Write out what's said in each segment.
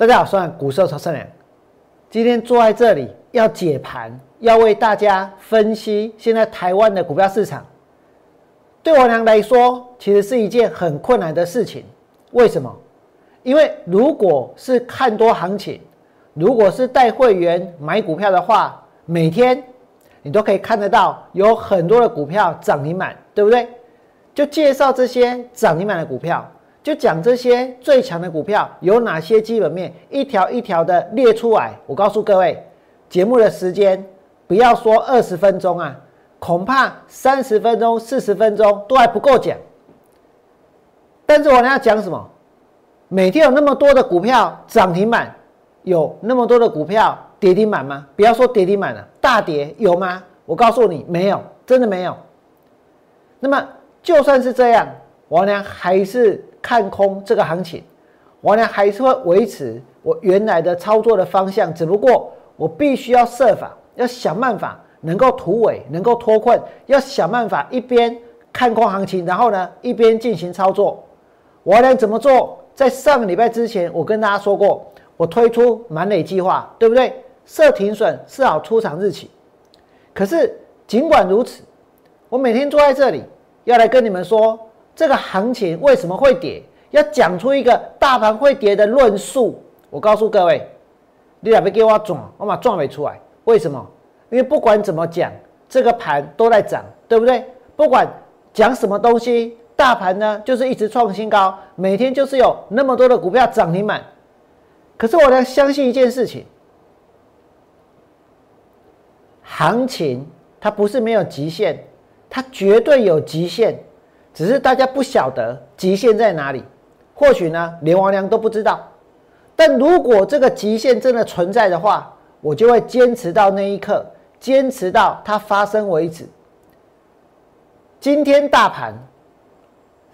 大家好，我是股市曹胜良。今天坐在这里要解盘，要为大家分析现在台湾的股票市场。对我娘来说，其实是一件很困难的事情。为什么？因为如果是看多行情，如果是带会员买股票的话，每天你都可以看得到有很多的股票涨停板，对不对？就介绍这些涨停板的股票。就讲这些最强的股票有哪些基本面，一条一条的列出来。我告诉各位，节目的时间不要说二十分钟啊，恐怕三十分钟、四十分钟都还不够讲。但是我要讲什么？每天有那么多的股票涨停板，有那么多的股票跌停板吗？不要说跌停板了，大跌有吗？我告诉你，没有，真的没有。那么就算是这样，我呢还是。看空这个行情，我呢还是会维持我原来的操作的方向，只不过我必须要设法，要想办法能够突围，能够脱困，要想办法一边看空行情，然后呢一边进行操作。我呢怎么做？在上个礼拜之前，我跟大家说过，我推出满垒计划，对不对？设停损，设好出场日期。可是尽管如此，我每天坐在这里，要来跟你们说。这个行情为什么会跌？要讲出一个大盘会跌的论述。我告诉各位，你两边给我转，我把转尾出来。为什么？因为不管怎么讲，这个盘都在涨，对不对？不管讲什么东西，大盘呢就是一直创新高，每天就是有那么多的股票涨停板。可是我要相信一件事情：行情它不是没有极限，它绝对有极限。只是大家不晓得极限在哪里，或许呢连王良都不知道。但如果这个极限真的存在的话，我就会坚持到那一刻，坚持到它发生为止。今天大盘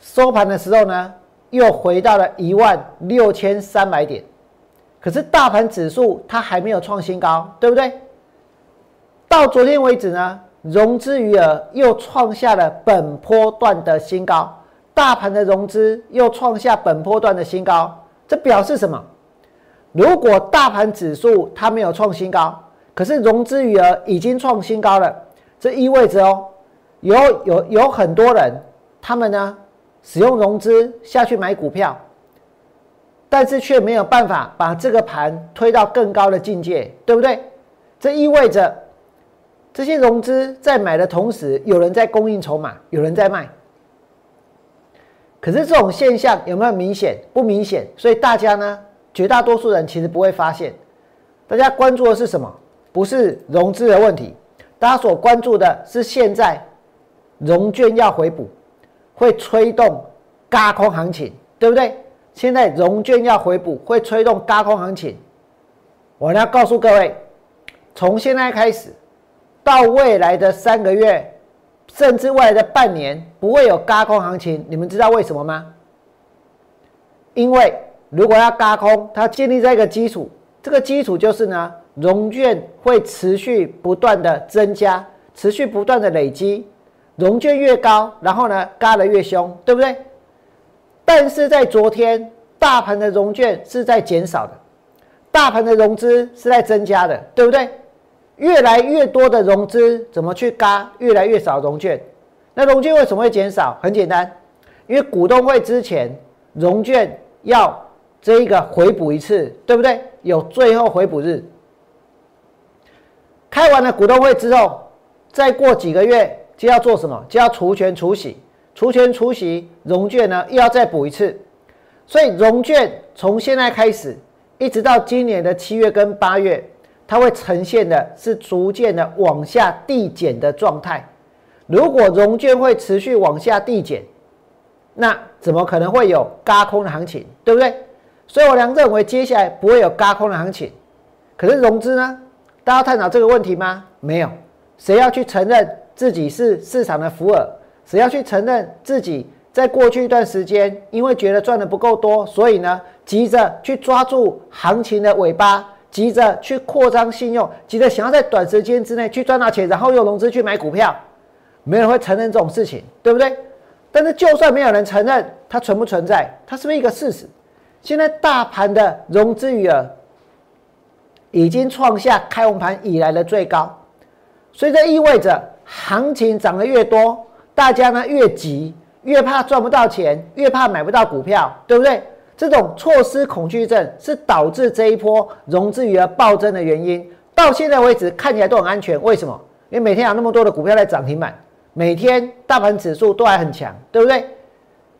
收盘的时候呢，又回到了一万六千三百点，可是大盘指数它还没有创新高，对不对？到昨天为止呢？融资余额又创下了本波段的新高，大盘的融资又创下本波段的新高，这表示什么？如果大盘指数它没有创新高，可是融资余额已经创新高了，这意味着哦，有有有很多人他们呢使用融资下去买股票，但是却没有办法把这个盘推到更高的境界，对不对？这意味着。这些融资在买的同时，有人在供应筹码，有人在卖。可是这种现象有没有明显？不明显。所以大家呢，绝大多数人其实不会发现。大家关注的是什么？不是融资的问题，大家所关注的是现在融券要回补，会吹动高空行情，对不对？现在融券要回补，会吹动高空行情。我要告诉各位，从现在开始。到未来的三个月，甚至未来的半年，不会有嘎空行情。你们知道为什么吗？因为如果要嘎空，它建立在一个基础，这个基础就是呢，融券会持续不断的增加，持续不断的累积，融券越高，然后呢，嘎的越凶，对不对？但是在昨天，大盘的融券是在减少的，大盘的融资是在增加的，对不对？越来越多的融资怎么去嘎？越来越少融券，那融券为什么会减少？很简单，因为股东会之前融券要这一个回补一次，对不对？有最后回补日。开完了股东会之后，再过几个月就要做什么？就要除权除息，除权除息，融券呢又要再补一次。所以融券从现在开始，一直到今年的七月跟八月。它会呈现的是逐渐的往下递减的状态。如果融券会持续往下递减，那怎么可能会有嘎空的行情，对不对？所以我良认为接下来不会有嘎空的行情。可是融资呢？大家探讨这个问题吗？没有。谁要去承认自己是市场的福尔？谁要去承认自己在过去一段时间因为觉得赚的不够多，所以呢急着去抓住行情的尾巴？急着去扩张信用，急着想要在短时间之内去赚到钱，然后用融资去买股票，没人会承认这种事情，对不对？但是就算没有人承认，它存不存在？它是不是一个事实？现在大盘的融资余额已经创下开红盘以来的最高，所以这意味着行情涨得越多，大家呢越急，越怕赚不到钱，越怕买不到股票，对不对？这种错失恐惧症是导致这一波融资余额暴增的原因。到现在为止看起来都很安全，为什么？因为每天有那么多的股票在涨停板，每天大盘指数都还很强，对不对？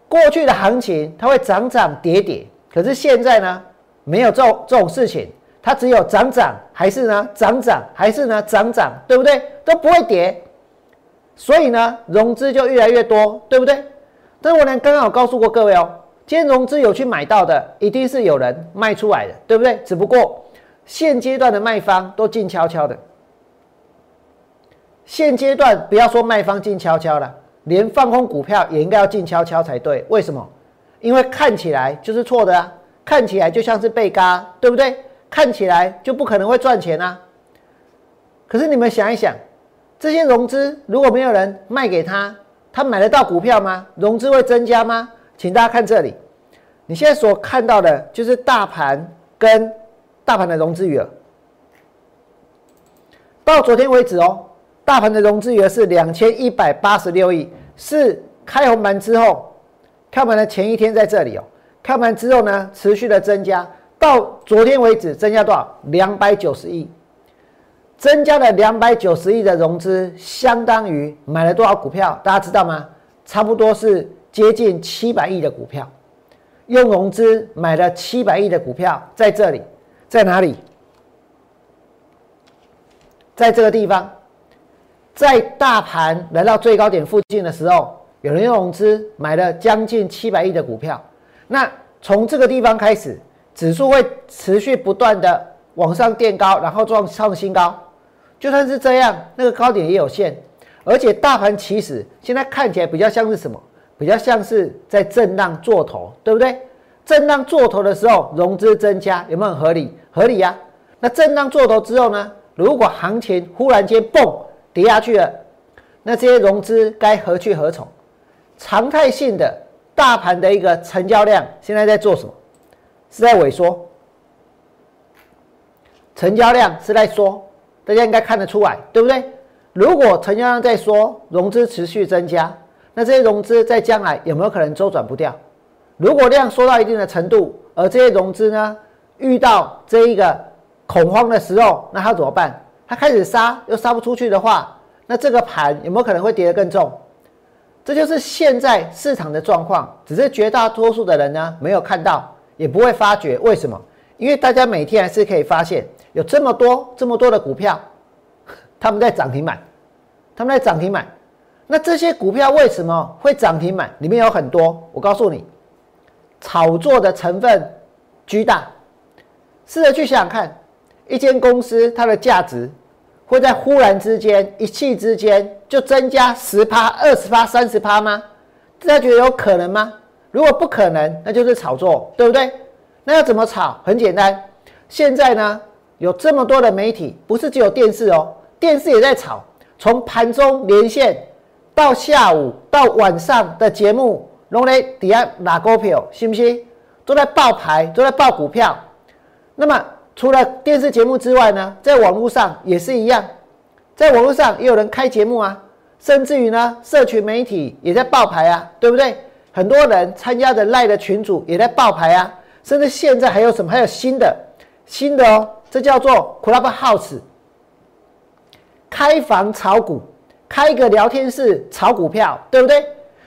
过去的行情它会涨涨跌跌，可是现在呢，没有这种这种事情，它只有涨涨还是呢涨涨还是呢涨涨，对不对？都不会跌，所以呢融资就越来越多，对不对？但我呢刚刚有告诉过各位哦，今天融资有去买到的，一定是有人卖出来的，对不对？只不过现阶段的卖方都静悄悄的，现阶段不要说卖方静悄悄了。连放空股票也应该要静悄悄才对，为什么？因为看起来就是错的啊，看起来就像是被嘎，对不对？看起来就不可能会赚钱啊。可是你们想一想，这些融资如果没有人卖给他，他买得到股票吗？融资会增加吗？请大家看这里，你现在所看到的就是大盘跟大盘的融资余额，到昨天为止哦。大盘的融资余额是两千一百八十六亿，是开红盘之后，开盘的前一天在这里哦。开盘之后呢，持续的增加，到昨天为止增加多少？两百九十亿，增加了两百九十亿的融资，相当于买了多少股票？大家知道吗？差不多是接近七百亿的股票，用融资买了七百亿的股票，在这里，在哪里？在这个地方。在大盘来到最高点附近的时候，有人用融资买了将近七百亿的股票。那从这个地方开始，指数会持续不断的往上垫高，然后创创新高。就算是这样，那个高点也有限。而且大盘其实现在看起来比较像是什么？比较像是在震荡做头，对不对？震荡做头的时候，融资增加有没有合理？合理呀。那震荡做头之后呢？如果行情忽然间蹦。跌下去了，那这些融资该何去何从？常态性的大盘的一个成交量现在在做什么？是在萎缩，成交量是在缩，大家应该看得出来，对不对？如果成交量在缩，融资持续增加，那这些融资在将来有没有可能周转不掉？如果量缩到一定的程度，而这些融资呢遇到这一个恐慌的时候，那它怎么办？它开始杀又杀不出去的话，那这个盘有没有可能会跌得更重？这就是现在市场的状况，只是绝大多数的人呢没有看到，也不会发觉。为什么？因为大家每天还是可以发现有这么多这么多的股票，他们在涨停板，他们在涨停板。那这些股票为什么会涨停板？里面有很多，我告诉你，炒作的成分巨大。试着去想想看。一间公司它的价值会在忽然之间、一气之间就增加十趴、二十趴、三十趴吗？大家觉得有可能吗？如果不可能，那就是炒作，对不对？那要怎么炒？很简单，现在呢有这么多的媒体，不是只有电视哦，电视也在炒。从盘中连线到下午到晚上的节目，龙雷底下拿股票，信不信？都在报牌，都在报股票。那么。除了电视节目之外呢，在网络上也是一样，在网络上也有人开节目啊，甚至于呢，社群媒体也在爆牌啊，对不对？很多人参加的赖的群主也在爆牌啊，甚至现在还有什么？还有新的新的哦，这叫做 Clubhouse，开房炒股，开一个聊天室炒股票，对不对？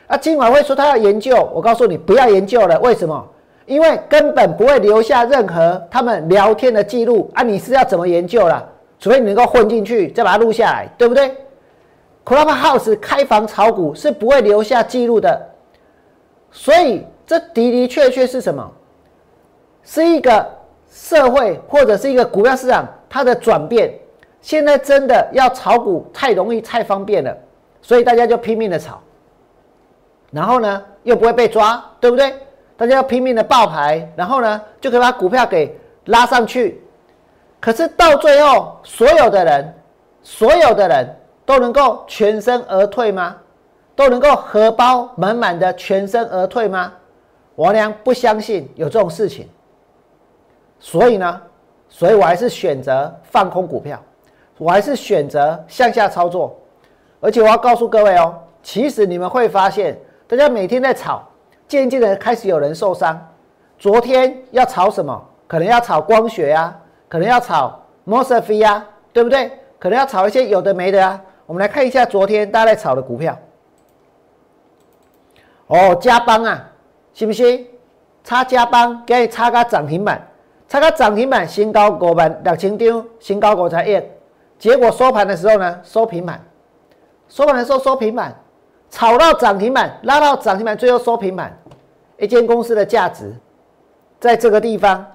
啊，今晚会说他要研究，我告诉你不要研究了，为什么？因为根本不会留下任何他们聊天的记录啊！你是要怎么研究了？除非你能够混进去，再把它录下来，对不对？Clubhouse 开房炒股是不会留下记录的，所以这的的确确是什么？是一个社会或者是一个股票市场它的转变。现在真的要炒股太容易、太方便了，所以大家就拼命的炒，然后呢又不会被抓，对不对？大家要拼命的爆牌，然后呢，就可以把股票给拉上去。可是到最后，所有的人，所有的人都能够全身而退吗？都能够荷包满满的全身而退吗？我娘不相信有这种事情，所以呢，所以我还是选择放空股票，我还是选择向下操作。而且我要告诉各位哦，其实你们会发现，大家每天在炒，渐渐的开始有人受伤。昨天要炒什么？可能要炒光学呀，可能要炒 mosfet 呀，对不对？可能要炒一些有的没的啊。我们来看一下昨天大家在炒的股票。哦，加邦啊。是不是？差加班，给差个涨停板，差个涨停板，新高五万六千张，新高五才一，结果收盘的时候呢，收平板，收盘的时候收平板，炒到涨停板，拉到涨停板，最后收平板。一间公司的价值，在这个地方，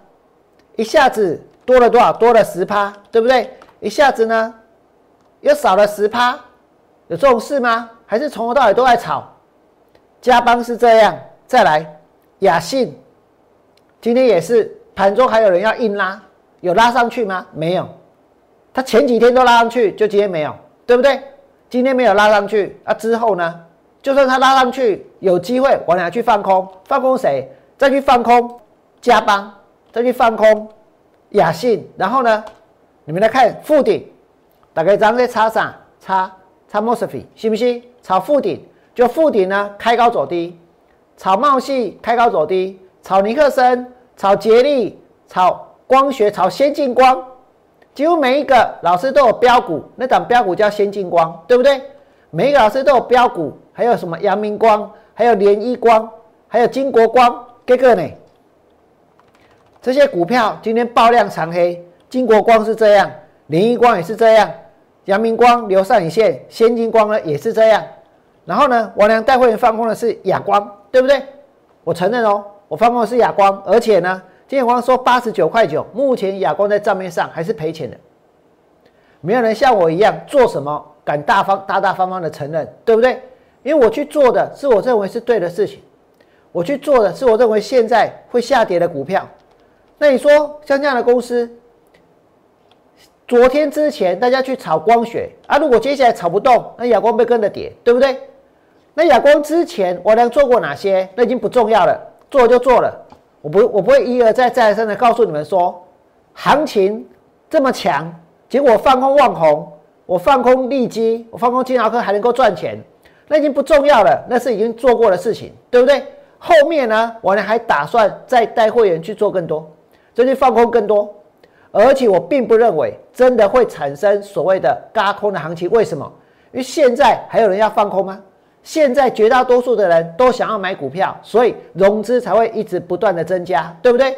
一下子多了多少？多了十趴，对不对？一下子呢，又少了十趴，有这种事吗？还是从头到尾都在炒？加班是这样。再来，雅信，今天也是盘中还有人要硬拉，有拉上去吗？没有，他前几天都拉上去，就今天没有，对不对？今天没有拉上去啊，之后呢？就算他拉上去，有机会我俩去放空，放空谁？再去放空加邦，再去放空雅信，然后呢？你们来看附顶，大概咱在插啥？插插 mosfet，信不信？炒附顶，就附顶呢，开高走低。炒茂系开高走低，炒尼克森、炒杰力、炒光学、炒先进光，几乎每一个老师都有标股，那档标股叫先进光，对不对？每一个老师都有标股，还有什么阳明光，还有联一光，还有金国光，这个呢？这些股票今天爆量长黑，金国光是这样，联一光也是这样，阳明光留上影线，先进光呢也是这样。然后呢，王良带会员放空的是亚光。对不对？我承认哦，我放空的是亚光，而且呢，今天光说八十九块九，目前亚光在账面上还是赔钱的。没有人像我一样做什么敢大方大大方方的承认，对不对？因为我去做的是我认为是对的事情，我去做的是我认为现在会下跌的股票。那你说像这样的公司，昨天之前大家去炒光学啊，如果接下来炒不动，那亚光被跟着跌，对不对？那亚光之前我能做过哪些？那已经不重要了，做就做了。我不我不会一而再再而三的告诉你们说，行情这么强，结果放空望红，我放空利基，我放空金豪科还能够赚钱，那已经不重要了，那是已经做过的事情，对不对？后面呢，我呢还打算再带会员去做更多，再去放空更多，而且我并不认为真的会产生所谓的嘎空的行情。为什么？因为现在还有人要放空吗？现在绝大多数的人都想要买股票，所以融资才会一直不断的增加，对不对？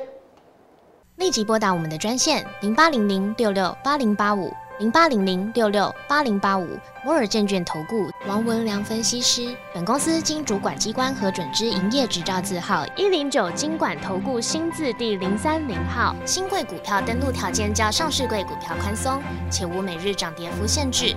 立即拨打我们的专线零八零零六六八零八五零八零零六六八零八五摩尔证券投顾王文良分析师。本公司经主管机关核准之营业执照字号一零九金管投顾新字第零三零号。新贵股票登录条件较上市贵股票宽松，且无每日涨跌幅限制。